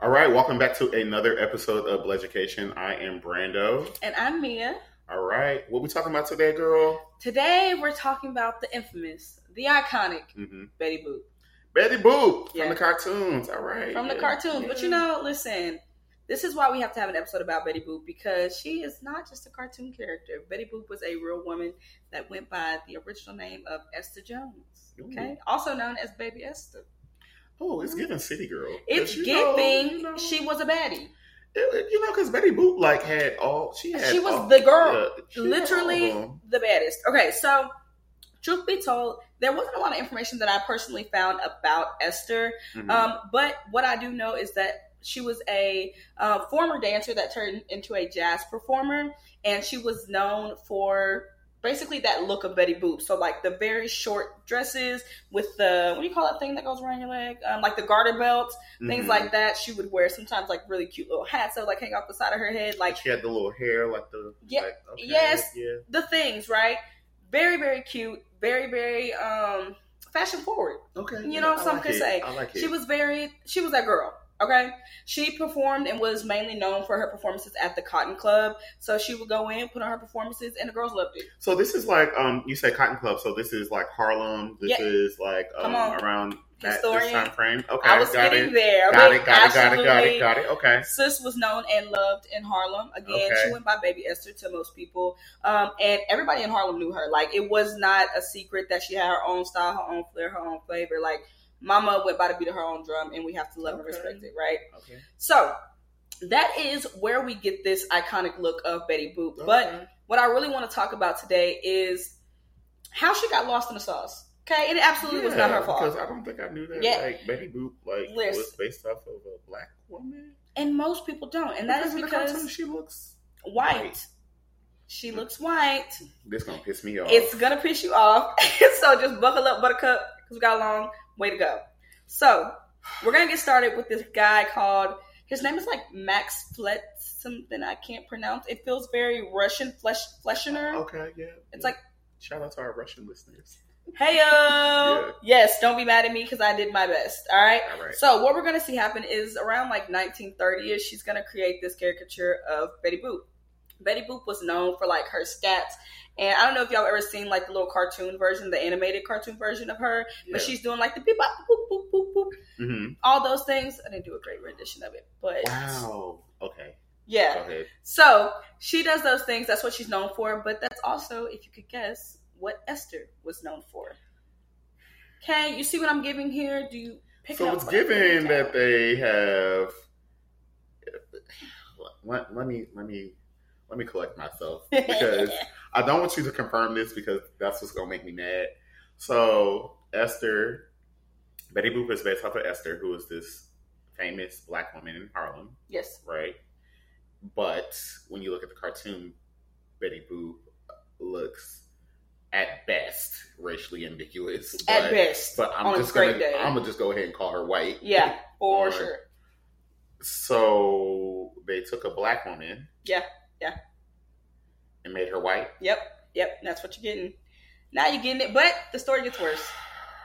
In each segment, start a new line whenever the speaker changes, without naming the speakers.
All right, welcome back to another episode of Education. I am Brandon.
And I'm Mia.
All right, what we talking about today, girl?
Today we're talking about the infamous, the iconic
hmm
Betty Boop
Betty Boop
Yeah.
from the cartoons. All right,
from the
yeah.
But you know, listen, this is why we have to have an episode about Betty Boop because she is not just a cartoon character. Betty Boop was a real woman that went by the original name of Esther Jones. Okay, also known as Baby Esther.
Oh, it's giving City Girl.
It's
you know-
giving
you know,
she was a baddie.
it- you know, because Betty Boop like had all she had.
She was
all-
the girl.
yeah,
literally
all of them.
the baddest. Okay, so truth be told, there wasn't a lot of information that I personally found about Esther.
Mhm.
Um, but what I do know is that she was a uh, former dancer that turned into a jazz performer, and she was known for basically that look of Betty Boop. So like the very short dresses with the what do you call that thing that goes around your leg? Um, like the garter belts, things
Mhm.
like that. She would wear sometimes like really cute little hats that like hang off the side of her head, like
she had the little hair, like the
Yeah,
like, okay,
yes.
yeah.
the things, right? Very, very cute, very, very um fashion forward.
Okay,
You
yeah,
know,
I
some
like
could
it.
say.
I like it.
She was very she was that girl. Okay. She performed and was mainly known for her performances at the Cotton Club. So she would go in, put on her performances, and the girls loved it.
So this is like um you say Cotton Club, so this is like Harlem. This
Yeah.
is like um, around that this time frame. Okay,
I was
got
getting
it.
there.
Got it, got it, got it, got it, got it. Okay.
Sis was known and loved in Harlem. Again,
Okay.
she went by Baby Esther to most people. Um, and everybody in Harlem knew her. Like, it was not a secret that she had her own style, her own flair, her own flavor. Like, Mama went by to beat her own drum, and we have to love and respect it, right?
Okay.
So, that is where we get this iconic look of Betty Boop. But what I really want to talk about today is how she got lost in the sauce. Okay? It absolutely was not her fault.
Because I don't think I knew that.
Yeah.
Like Betty Boop, like
Listen.
was based off of a black woman.
And most people don't. And that is
in the cartoon,
because
she looks.
white.
white.
She looks white.
This gonna piss me off.
It's gonna piss you off. so just buckle up, Buttercup, because we got a long way to go. So we're gonna get started with this guy called. His name is like Max Fletz, something I can't pronounce. It feels very Russian, flesh Fleshiner.
Oh, okay. Yeah.
It's
yeah.
like,
shout out to our Russian listeners.
hey yo,
Yeah.
yes, don't be mad at me because I did my best. All right.
All right.
So what we're gonna see happen is around like 1930ish, she's gonna create this caricature of Betty Boop. Betty Boop was known for like her stats, and I don't know if y'all ever seen like the little cartoon version, the animated cartoon version of her, but she's doing like the beep bop boop boop boop boop,
hmm
all those things. I didn't do a great rendition of it, but
Wow. Okay.
yeah.
Go.
So she does those things. That's what she's known for. But that's also, if you could guess, what Esther was known for. Okay, you see what I'm giving here? Do you pick
so
up?
it's
what
given that they have. Let, let me let me let me collect myself because I don't want you to confirm this because that's what's gonna make me mad. So Esther, Betty Boop is based off of Esther, who is this famous black woman in Harlem,
yes,
right? But when you look at the cartoon, Betty Boop looks at best racially ambiguous.
at
but-
best.
But I'm
On a
just
great
gonna
day.
I'm gonna just go ahead and call her white.
Yeah, for
Or-
sure.
So they took a black woman.
Yeah, yeah.
And made her white.
Yep, yep. That's what you're getting. Now you're getting it, but the story gets worse.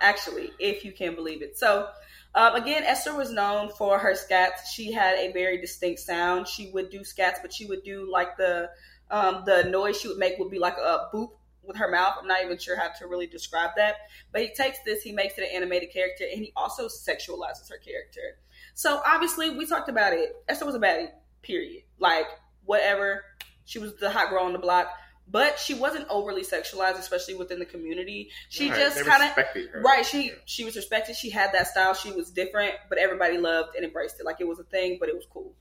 Actually, if you can believe it. So, um, again, Esther was known for her scats. She had a very distinct sound. She would do scats, but she would do like the um, the noise she would make would be like a boop with her mouth. I'm not even sure how to really describe that. But he takes this, he makes it an animated character, and he also sexualizes her character. So obviously, we talked about it. Esther was a baddie. Period. Like whatever. She was the hot girl on the block, but she wasn't overly sexualized, especially within the community. She
Right,
just kind of. Right, she she was respected. She had that style. She was different, but everybody loved and embraced it. Like it was a thing, but it was cool.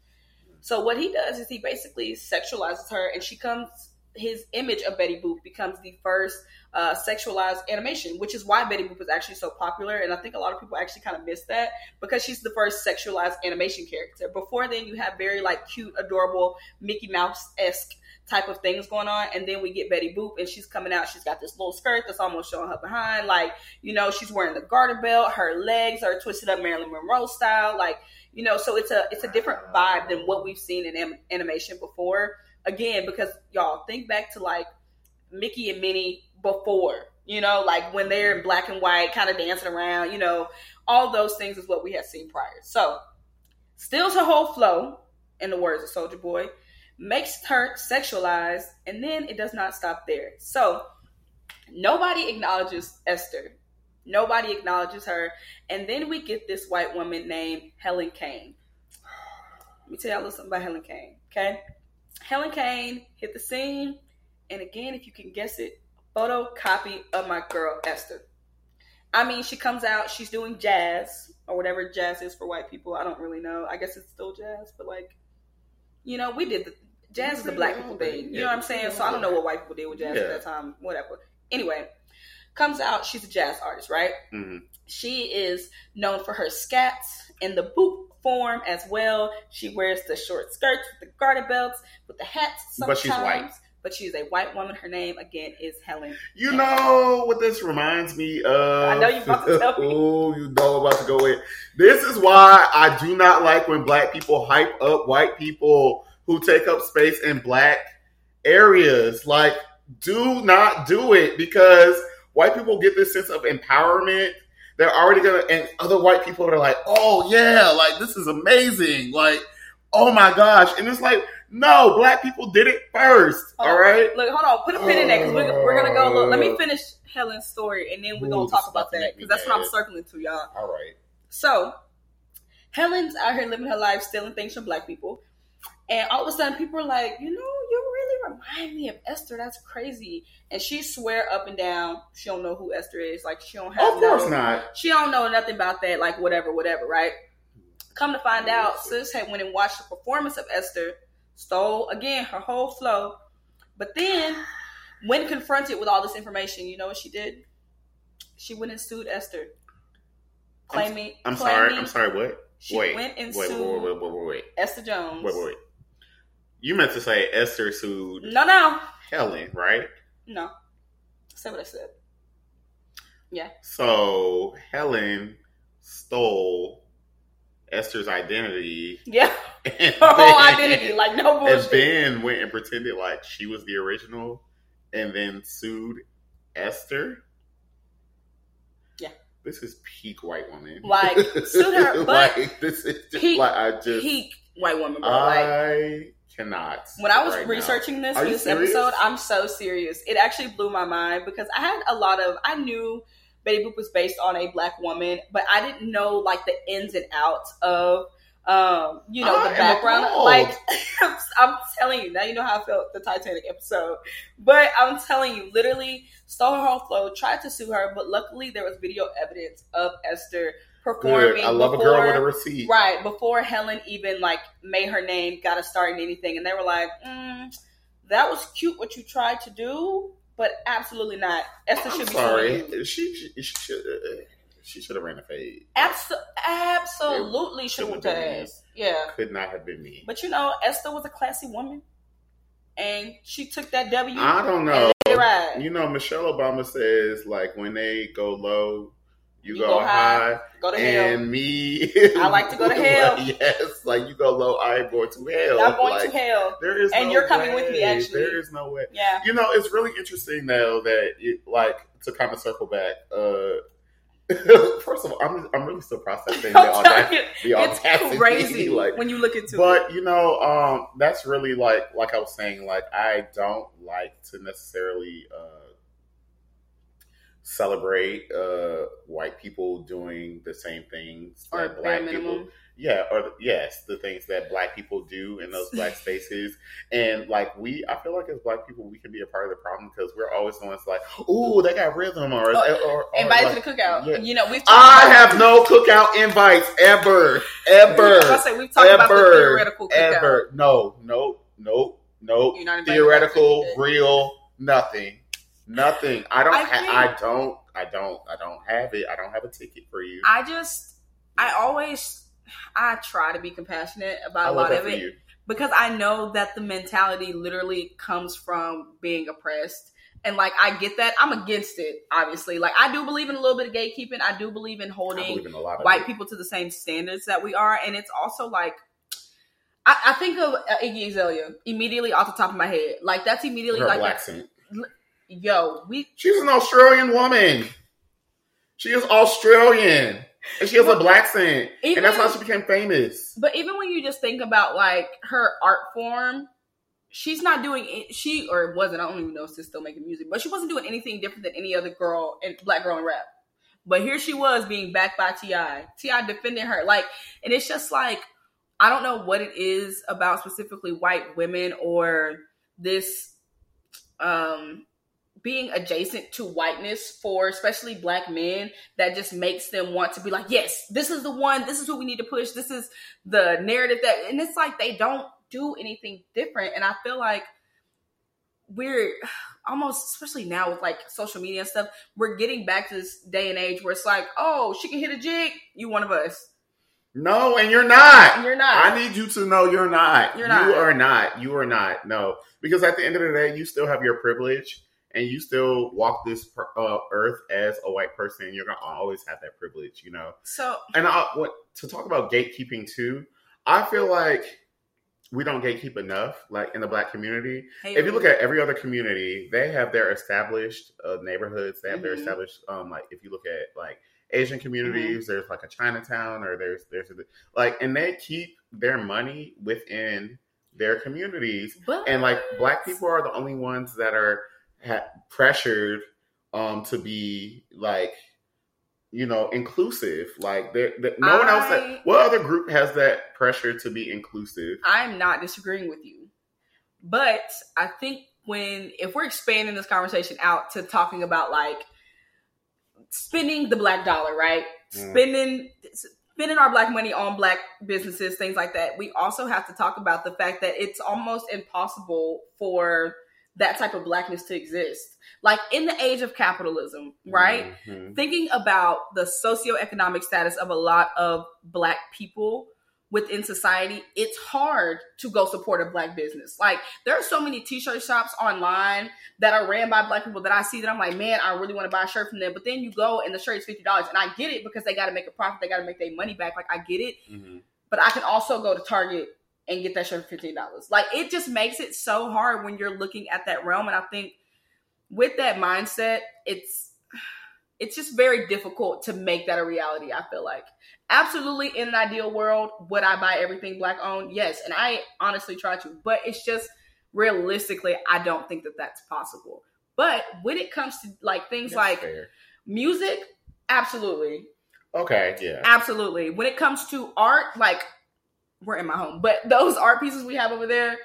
So what he does is he basically sexualizes her, and she comes. His image of Betty Boop becomes the first uh, sexualized animation, which is why Betty Boop is actually so popular. And I think a lot of people actually kind of miss that because she's the first sexualized animation character. Before then, you have very like cute, adorable Mickey Mouse esque type of things going on. And then we get Betty Boop, and she's coming out. She's got this little skirt that's almost showing her behind. Like, you know, she's wearing the garter belt. Her legs are twisted up Marilyn Monroe style. Like, you know, so it's a it's a different vibe than what we've seen in animation before. Again, because y'all think back to like Mickey and Minnie before, you know, like when they're in black and white, kind of dancing around, you know, all those things is what we had seen prior. So steals her whole flow, in the words of Soulja Boy, makes her sexualized, and then it does not stop there. So nobody acknowledges Esther. Nobody acknowledges her. And then we get this white woman named Helen Kane. Let me tell y'all a little something about Helen Kane. Okay? Helen Kane hit the scene, and again, if you can guess it, photocopy of my girl Esther. I mean, she comes out, she's doing jazz or whatever jazz is for white people. I don't really know. I guess it's still jazz, but like, you know, we did the jazz is the black people thing. You know what I'm saying? So I don't know what white people did with jazz
Yeah.
at that time. Whatever. Anyway, comes out. She's a jazz artist, right?
Mhm.
She is known for her scats in the boot form as well. She wears the short skirts with the garter belts, with the hats.
But she's white.
But she's a white woman. Her name again is Helen.
You know what this reminds me of?
I know you about to tell me.
oh, you know I'm about to go in. This is why I do not like when black people hype up white people who take up space in black areas. Like, do not do it because white people get this sense of empowerment. They're already gonna, and other white people are like, "Oh yeah, like this is amazing!" Like, "Oh my gosh!" And it's like, no, black people did it first.
Hold
all
on.
right.
Look, hold on. Put a pin in that because we're, we're gonna go. Look, let me uh, finish Helen's story and then we're gonna talk about
about
that because that's what I'm circling to, y'all.
All right.
So, Helen's out here living her life, stealing things from black people. And all of a sudden, people are like, you know, you really remind me of Esther. That's crazy. And she swear up and down she don't know who Esther is. Like she don't have
Of course
no,
not.
She don't know nothing about that. Like whatever, whatever. Right? Come to find out, sis had went and watched the performance of Esther, stole again her whole flow. But then, when confronted with all this information, you know what she did? She went and sued Esther, claiming.
I'm sorry.
claiming
I'm sorry. What?
She
wait.
went and
wait,
sued
wait, wait, wait, wait, wait,
Esther Jones.
wait, wait, wait. You meant to say Esther sued
No, no,
Helen, right?
no. Say what I said. Yeah.
So Helen stole Esther's identity
Yeah, her whole identity, like no bullshit.
and then went and pretended like she was the original, and then sued Esther.
Yeah.
This is peak white woman.
Like, sued her, but
like, this is just,
peak-
like I just
Peak white woman, bro. like
I cannot.
when I was
right now.
researching this
Are
for this episode, I'm so serious. It actually blew my mind because I had a lot of I knew Betty Boop was based on a black woman, but I didn't know like the ins and outs of um, you know,
I
the background.
appalled.
Like I'm telling you, now you know how I felt the Titanic episode. But I'm telling you, literally stole her whole flow, tried to sue her, but luckily there was video evidence of Esther performing.
Good. I love a girl with a receipt.
Right before Helen even like made her name, got a start in anything, and they were like, mm, "That was cute what you tried to do, but absolutely not." Esther
I'm
should be
sorry.
sued.
She she, she should uh, she should have ran a fade.
Abso- absolutely should have
Shouldn't
went
have
to
been
ass. Yeah,
Could not have been me.
but you know, Esther was a classy woman, and she took that W.
I don't know. You know, Michelle Obama says like when they go low, you,
You
go,
go
high.
high, Go to hell.
And me,
I like to go to hell.
yes, like you go low, I am going to hell.
I'm going
Like,
to hell.
There is,
And
no
you're coming with me,
way.
actually.
There is no way.
Yeah.
You know, it's really interesting though that it, like to kind of circle back. uh First of all, I'm I'm really still processing the, audacity,
it's
audacity.
crazy
like,
when you look into it.
but you know, um, that's really like like I was saying. Like I don't like to necessarily uh, celebrate uh, white people doing the same things
Or
that black people. Yeah, or yes, the things that black people do in those black spaces, and like we, I feel like as black people, we can be a part of the problem because we're always the ones like, "Ooh, they got rhythm," or,
Oh,
or, or
Invited
like,
to the cookout.
yeah.
You know, we've talked
I
about-
have no cookout invites ever, ever
gonna say, we've talked about the theoretical cookout.
ever. No, no, no, no. Theoretical, real, nothing, nothing. I don't.
I
ha- I don't. I don't. I don't have it. I don't have a ticket for you.
I just, I always, I try to be compassionate about a lot of it
you.
because I know that the mentality literally comes from being oppressed. And like, I get that. I'm against it, obviously. Like, I do believe in a little bit of gatekeeping. I do believe in holding
believe in a lot
white
it.
people to the same standards that we are. And it's also like, I, I think of uh, Iggy Azalea immediately off the top of my head. Like, that's immediately
Her
like,
accent.
Yo, we
She's an Australian woman. She is Australian. and she has a black scent,
Even-
and that's how she became famous.
But even when you just think about like her art form, she's not doing it, she or it wasn't. I don't even know if she's still making music, but she wasn't doing anything different than any other girl and black girl in rap. But here she was being backed by Ti. T.I. defending her, like, and it's just like I don't know what it is about specifically white women or this um being adjacent to whiteness for especially black men that just makes them want to be like yes this is the one this is what we need to push this is the narrative that and it's like they don't do anything different and i feel like we're almost especially now with like social media and stuff we're getting back to this day and age where it's like oh she can hit a jig you one of us
No, and you're not.
and you're not
I need you to know you're not.
You're not You
are not. You are not. No, because at the end of the day, you still have your privilege, and you still walk this per- uh, earth as a white person. You're gonna always have that privilege, you know.
so
And I, what to talk about gatekeeping too? I feel like we don't gatekeep enough, like in the black community.
hey,
If you look at every other community, they have their established uh, neighborhoods. They have their
Mhm.
established, um, like if you look at like Asian communities, there's like a Chinatown, or there's there's a, like, and they keep their money within their communities.
but
And like black people are the only ones that are ha- pressured um, to be like you know inclusive. Like there, no one else. That, what other group has that pressure to be inclusive?
I'm not disagreeing with you. But I think when if we're expanding this conversation out to talking about like spending the black dollar, right?
Mm.
Spending spending our black money on black businesses, things like that. We also have to talk about the fact that it's almost impossible for that type of blackness to exist. Like in the age of capitalism, right?
Mhm.
thinking about the socioeconomic status of a lot of black people within society, it's hard to go support a black business. Like there are so many t-shirt shops online that are ran by black people that I see that I'm like, man, I really want to buy a shirt from them. But then you go and the shirt is fifty dollars, and I get it because they got to make a profit, they got to make their money back. Like I get it,
Mhm.
but I can also go to Target and get that shirt for fifteen dollars. Like it just makes it so hard when you're looking at that realm. And I think with that mindset, it's it's just very difficult to make that a reality. I feel like absolutely in an ideal world, would I buy everything black owned? Yes, and I honestly try to, but it's just realistically, I don't think that that's possible. But when it comes to like things
That's
like
fair.
music, absolutely,
okay, yeah.
Absolutely. When it comes to art, like we're in my home, but those art pieces we have over there,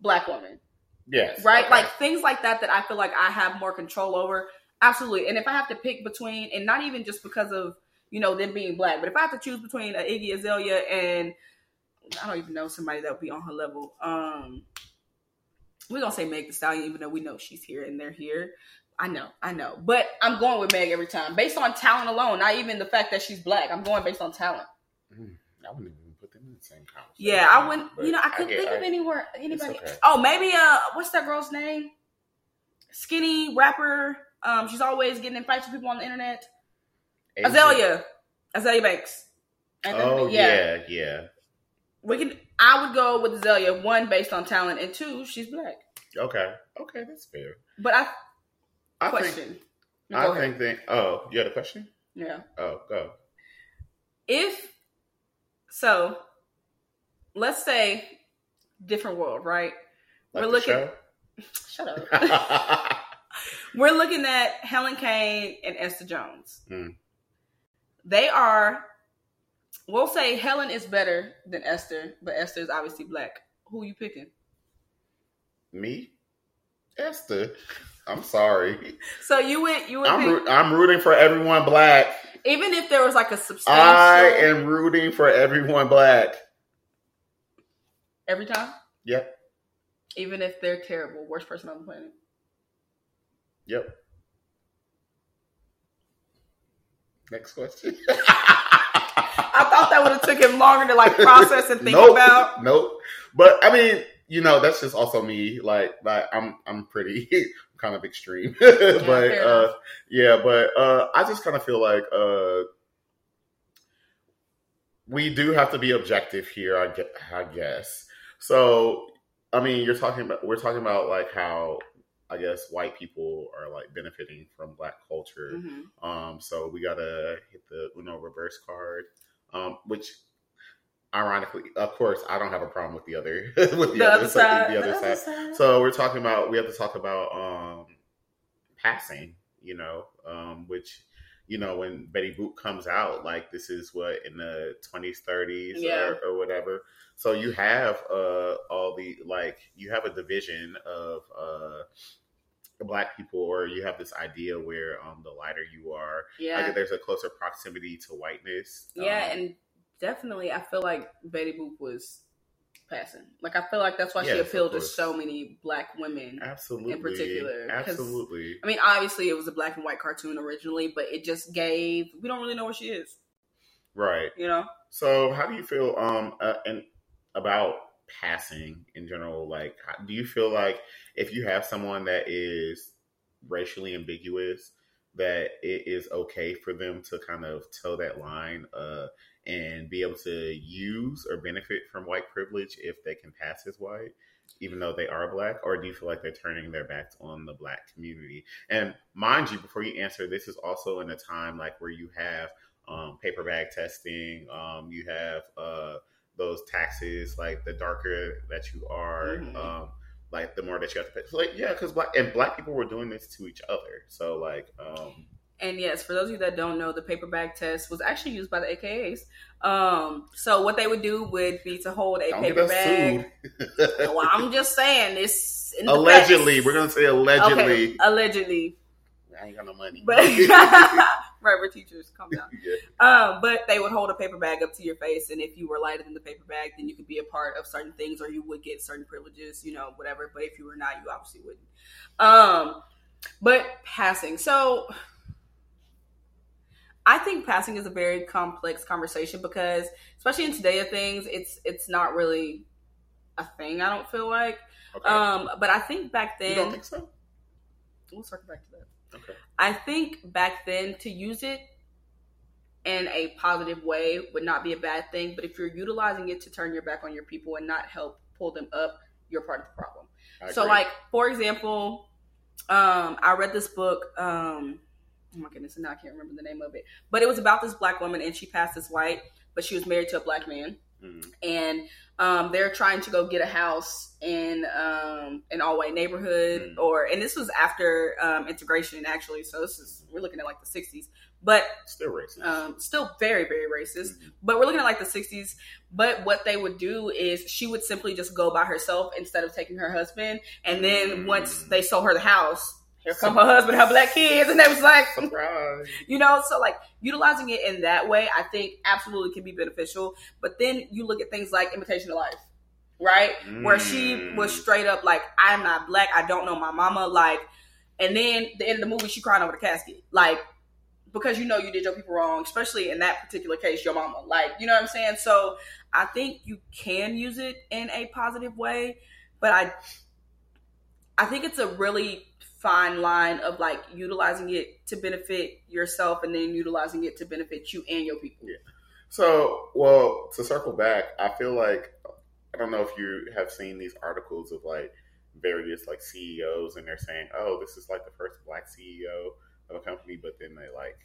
black woman,
Yes.
right?
okay.
Like things like that that I feel like I have more control over. Absolutely. And if I have to pick between, and not even just because of you know them being black, but if I have to choose between an Iggy Azalea and I don't even know somebody that would be on her level. Um, we're gonna say Meg the Stallion, even though we know she's here and they're here. I know, I know, but I'm going with Meg every time based on talent alone. Not even the fact that she's black. I'm going based on talent.
Mm, I wouldn't even put them in the same conversation.
Yeah, I wouldn't. You know, I couldn't
get-
think of anywhere anybody.
okay.
Oh, maybe uh, what's that girl's name? Skinny rapper. Um, she's always getting in fights with people on the internet.
Asian-
Azealia, Azealia Banks. And then-
Oh yeah, yeah.
we can. I would go with Azealia. One based on talent, and two, she's black.
Okay, okay, that's fair.
But I
I
question.
think.
Go
I
ahead.
think. That, oh, you had a question?
yeah.
Oh, go.
If so, let's say different world, right?
Like
We're looking. Shut up. We're looking at Helen Kane and Esther Jones.
Hmm.
They are, we'll say Helen is better than Esther, but Esther is obviously black. Who you picking?
Me, Esther. I'm sorry.
So you would you would
I'm
pick,
I'm rooting for everyone black.
even if there was like a substantial
I am rooting for everyone black.
Every time,
Yep.
even if they're terrible, worst person on the planet.
Yep. Next question.
I thought that would have took him longer to like process and think
nope.
about.
Nope. But I mean, you know, that's just also me. Like, like I'm, I'm pretty kind of extreme. but uh, yeah, but uh, I just kind of feel like uh, we do have to be objective here. I guess. So, I mean, you're talking about we're talking about like how I guess white people are like benefiting from black culture.
Mhm.
Um, so we gotta hit the Uno reverse card, um, which ironically, of course, I don't have a problem with the other with the,
The,
other,
other side.
the other
other
side.
side.
So we're talking about we have to talk about um, passing, you know, um, which you know when Betty Boop comes out, like this is what in the twenties, thirties,
Yeah.
or, or whatever. So you have uh, all the like you have a division of uh, black people, or you have this idea where um, the lighter you are,
yeah.
like there's a closer proximity to whiteness.
Yeah,
Um,
and definitely, I feel like Betty Boop was passing. Like, I feel like that's why
Yes,
she appealed to so many black women.
absolutely,
particular, 'cause-
absolutely.
I mean, obviously, it was a black and white cartoon originally, but it just gave. We don't really know where she is.
Right.
You know?
So, how do you feel um uh, and about passing in general? Like, how, do you feel like if you have someone that is racially ambiguous, that it is okay for them to kind of toe that line uh, and be able to use or benefit from white privilege if they can pass as white? Even though they are black, or do you feel like they're turning their backs on the black community? And mind you, before you answer, this is also in a time like where you have um, paper bag testing. Um, you have uh, those taxes, like the darker that you are,
Mhm.
um, like the more that you have to pay. So, like, yeah, because black and black people were doing this to each other. So, like, um,
And yes, for those of you that don't know, the paper bag test was actually used by the AKAs. Um, so what they would do would be to hold a
don't
paper bag. well, I'm just saying this.
allegedly, we're gonna say allegedly.
Okay, allegedly,
I ain't got no money.
but right, we're teachers, calm down.
yeah.
Um, but they would hold a paper bag up to your face, and if you were lighter than the paper bag, then you could be a part of certain things, or you would get certain privileges, you know, whatever. But if you were not, you obviously wouldn't. Um, but passing, so I think passing is a very complex conversation because, especially in today of things, it's it's not really a thing. I don't feel like.
Okay.
Um, but I think back then,
you don't think so?
we'll circle back to that.
Okay.
I think back then to use it in a positive way would not be a bad thing, but if you're utilizing it to turn your back on your people and not help pull them up, you're part of the problem. So like for example, um I read this book um oh my goodness, and now I can't remember the name of it. But it was about this black woman and she passed as white, but she was married to a black man
Mhm.
and um, they're trying to go get a house in um, an all white neighborhood,
Mm.
or and this was after um, integration actually. So this is we're looking at like the '60s, but
still racist.
um, still very very racist.
Mhm.
But we're looking at like the '60s. But what they would do is she would simply just go by herself instead of taking her husband, and then
Mm.
once they sold her the house. Here come her husband, her black kids, and they was like,
Surprise.
you know so like utilizing it in that way i think absolutely can be beneficial but then you look at things like imitation of life right where she
Mm.
was straight up like i'm not black i don't know my mama like and then the end of the movie she crying over the casket like because you know you did your people wrong especially in that particular case your mama like you know what i'm saying so i think you can use it in a positive way but i i think it's a really fine line of like utilizing it to benefit yourself and then utilizing it to benefit you and your people
Yeah. So, well, to circle back, I feel like I don't know if you have seen these articles of like various like CEOs, and they're saying, "Oh, this is like the first black CEO of a company," but then they like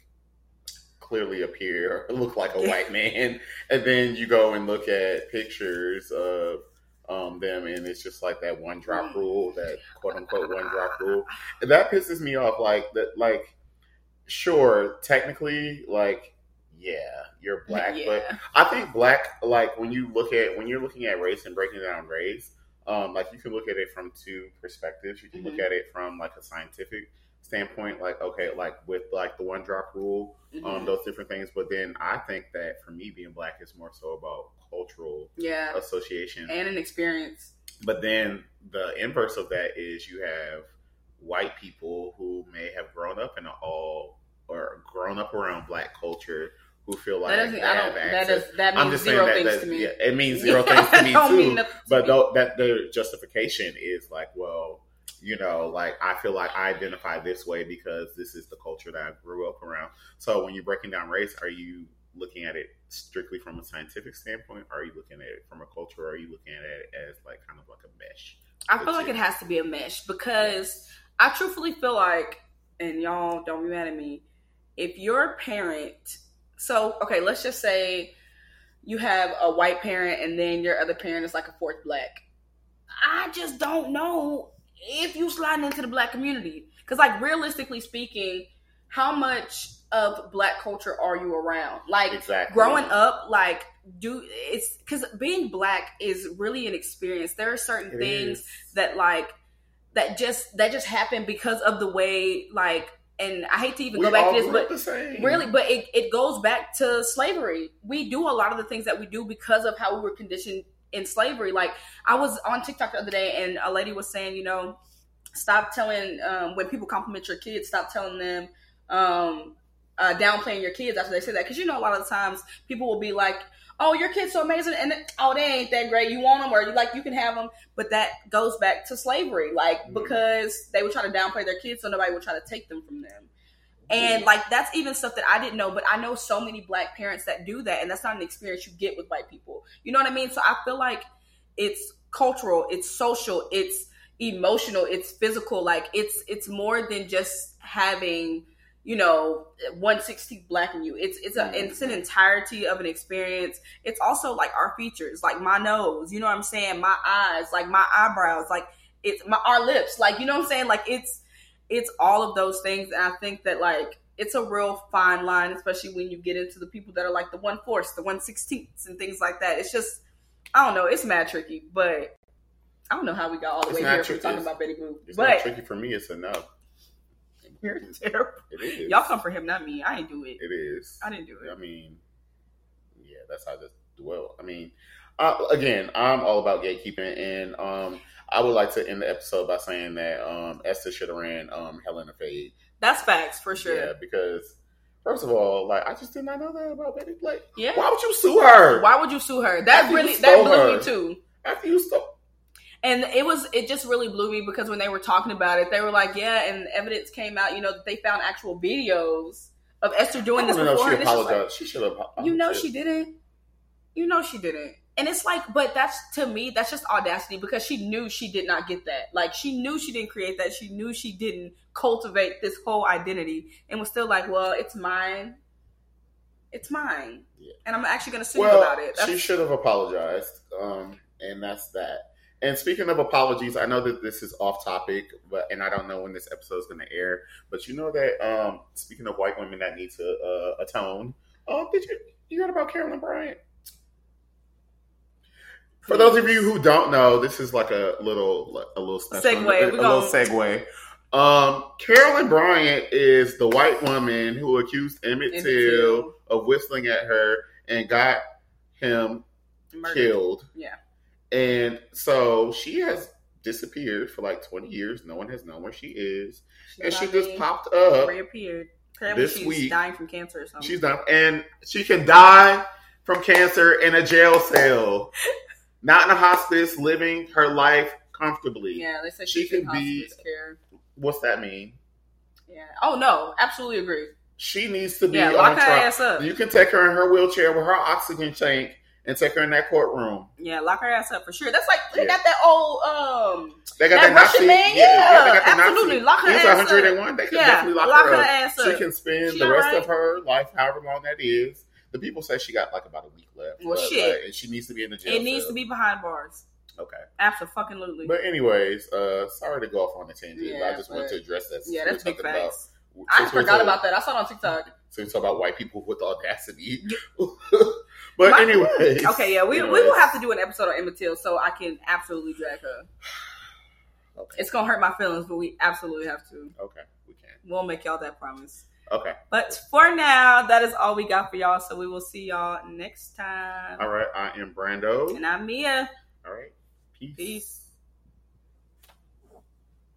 clearly appear look like a white man, and then you go and look at pictures of um, them, and it's just like that one drop rule, that quote unquote one drop rule, and that pisses me off. Like that, like sure, technically, like yeah, you're black, but I think black, like when you look at when you're looking at race and breaking down race, um, like you can look at it from two perspectives. You can look
Mhm.
at it from like a scientific standpoint, like okay, like with like the one drop rule, um,
Mhm.
those different things. But then I think that for me, being black is more so about cultural
yeah
association.
and an experience
But then the inverse of that is you have white people who may have grown up in an all or grown up around black culture who feel like
that
they
i
have
don't that
access.
is that
I'm
means
just saying
zero
that,
things
that
to me
yeah, it means zero things to me too.
to
But
me.
though, that the justification is like, well, you know, like I feel like I identify this way because this is the culture that I grew up around. So when you're breaking down race, are you looking at it strictly from a scientific standpoint? Or are you looking at it from a culture? Or are you looking at it as like kind of like a mesh?
I feel like it has to be a mesh because I truthfully feel like, and y'all don't be mad at me, if your parent, so okay, let's just say you have a white parent and then your other parent is like a fourth black. I just don't know if you sliding into the black community. Because, like, realistically speaking, how much of black culture are you around? Like,
Exactly.
growing up, like, do it's because being black is really an experience. There are certain
It
things
is.
that, like, that just that just happen because of the way, like, and I hate to even
we
go back to this, but
up the same.
Really, but it, it goes back to slavery. We do a lot of the things that we do because of how we were conditioned in slavery. Like I was on TikTok the other day and a lady was saying, you know, stop telling um, when people compliment your kids, stop telling them um, uh, downplaying your kids after they say that. Because you know, a lot of the times people will be like, "Oh, your kid's so amazing," and oh, they ain't that great. You want them, or you like you can have them. But that goes back to slavery, like
Mhm.
because they would try to downplay their kids, so nobody would try to take them from them. And like that's even stuff that I didn't know, but I know so many black parents that do that, and that's not an experience you get with white people. You know what I mean? So I feel like it's cultural, it's social, it's emotional, it's physical. Like it's it's more than just having you know one sixteenth black in you. It's it's a it's an entirety of an experience. It's also like our features, like my nose. You know what I'm saying? My eyes, like my eyebrows, like it's my our lips. Like you know what I'm saying? Like it's it's all of those things and i think that like it's a real fine line especially when you get into the people that are like the one fourths the one sixteenths and things like that it's just i don't know it's mad tricky but i don't know how we got all the
It's
way here
tricky.
talking about betty boop
It's not tricky for me. It's enough.
you're terrible
It is.
y'all come for him not me i didn't do it
It is.
i didn't do it.
I mean, yeah, that's how I just dwell. I mean, uh, again, I'm all about gatekeeping, and um, I would like to end the episode by saying that um, Esther should have ran um, Helena Fade.
that's facts for sure
Yeah, because first of all, like I just did not know that about Betty Blake.
yeah
Why would you sue her
why would you sue her that
After
really that blew
her.
me too
after you stole?
And it was it just really blew me because when they were talking about it, they were like, "Yeah," and evidence came out. You know that they found actual videos of Esther doing this
know
before.
she
just like,
she should have.
you know she didn't. You know she didn't. And it's like, but that's to me, that's just audacity because she knew she did not get that. Like she knew she didn't create that. She knew she didn't cultivate this whole identity, and was still like, "Well, it's mine. It's mine."
Yeah.
And I'm actually going to sue
Well,
about it. That's,
she should have apologized, um, and that's that. And speaking of apologies, I know that this is off topic, but and I don't know when this episode is going to air. But you know that um, speaking of white women that need to uh, atone, um, did you you heard about Carolyn Bryant? For those of you who don't know, this is like a little a little
Segue.
a,
We
little segue. Um, Carolyn Bryant is the white woman who accused Emmett,
Emmett
Till
Till.
of whistling at her and got him
murdered.
killed.
Yeah.
And so she has disappeared for like 20 years. No one has known where she is. and she just popped up.
reappeared. Apparently,
this
she's
week.
dying from cancer or something.
She's done. And she can die from cancer in a jail cell, not in a hospice, living her life comfortably.
yeah, they said
She
in
could be-
care.
What's that mean?
Yeah. Oh no, absolutely agree.
She needs to be
Yeah,
on
lock her
trial.
ass up.
You can take her in her wheelchair with her oxygen tank and take her in that courtroom.
Yeah, lock her ass up for sure. That's like they
Yeah.
got that old um
They got
That
that, Nazi.
Man?
Yeah, yeah, they
Yeah,
got the
absolutely.
Nazi.
Lock her
He's
ass up.
101. They can
yeah,
definitely lock,
lock
her,
her
up.
ass up.
She can spend
She
the rest
alright?
of her life, however long that is. The people say she got like about a week left.
Well,
but,
shit.
like, and she needs to be in the jail.
it needs
cell.
to be behind bars.
okay.
After fucking Absolutely.
But anyways, uh, sorry to go off on a tangent. but I
Yeah,
just wanted to address that.
yeah, that's big facts.
About,
I
since we were
forgot about that. I saw it on TikTok.
So we talk about white people with audacity. but
My-
anyways,
Okay, yeah, we, we will have to do an episode on Emmett Till so I can absolutely drag her.
Okay,
It's gonna hurt my feelings, but we absolutely have to.
okay, we can.
We'll make y'all that promise.
Okay,
But for now, that is all we got for y'all. So we will see y'all next time.
all right. I am Brandon.
And I'm Mia.
All right, peace.
Peace.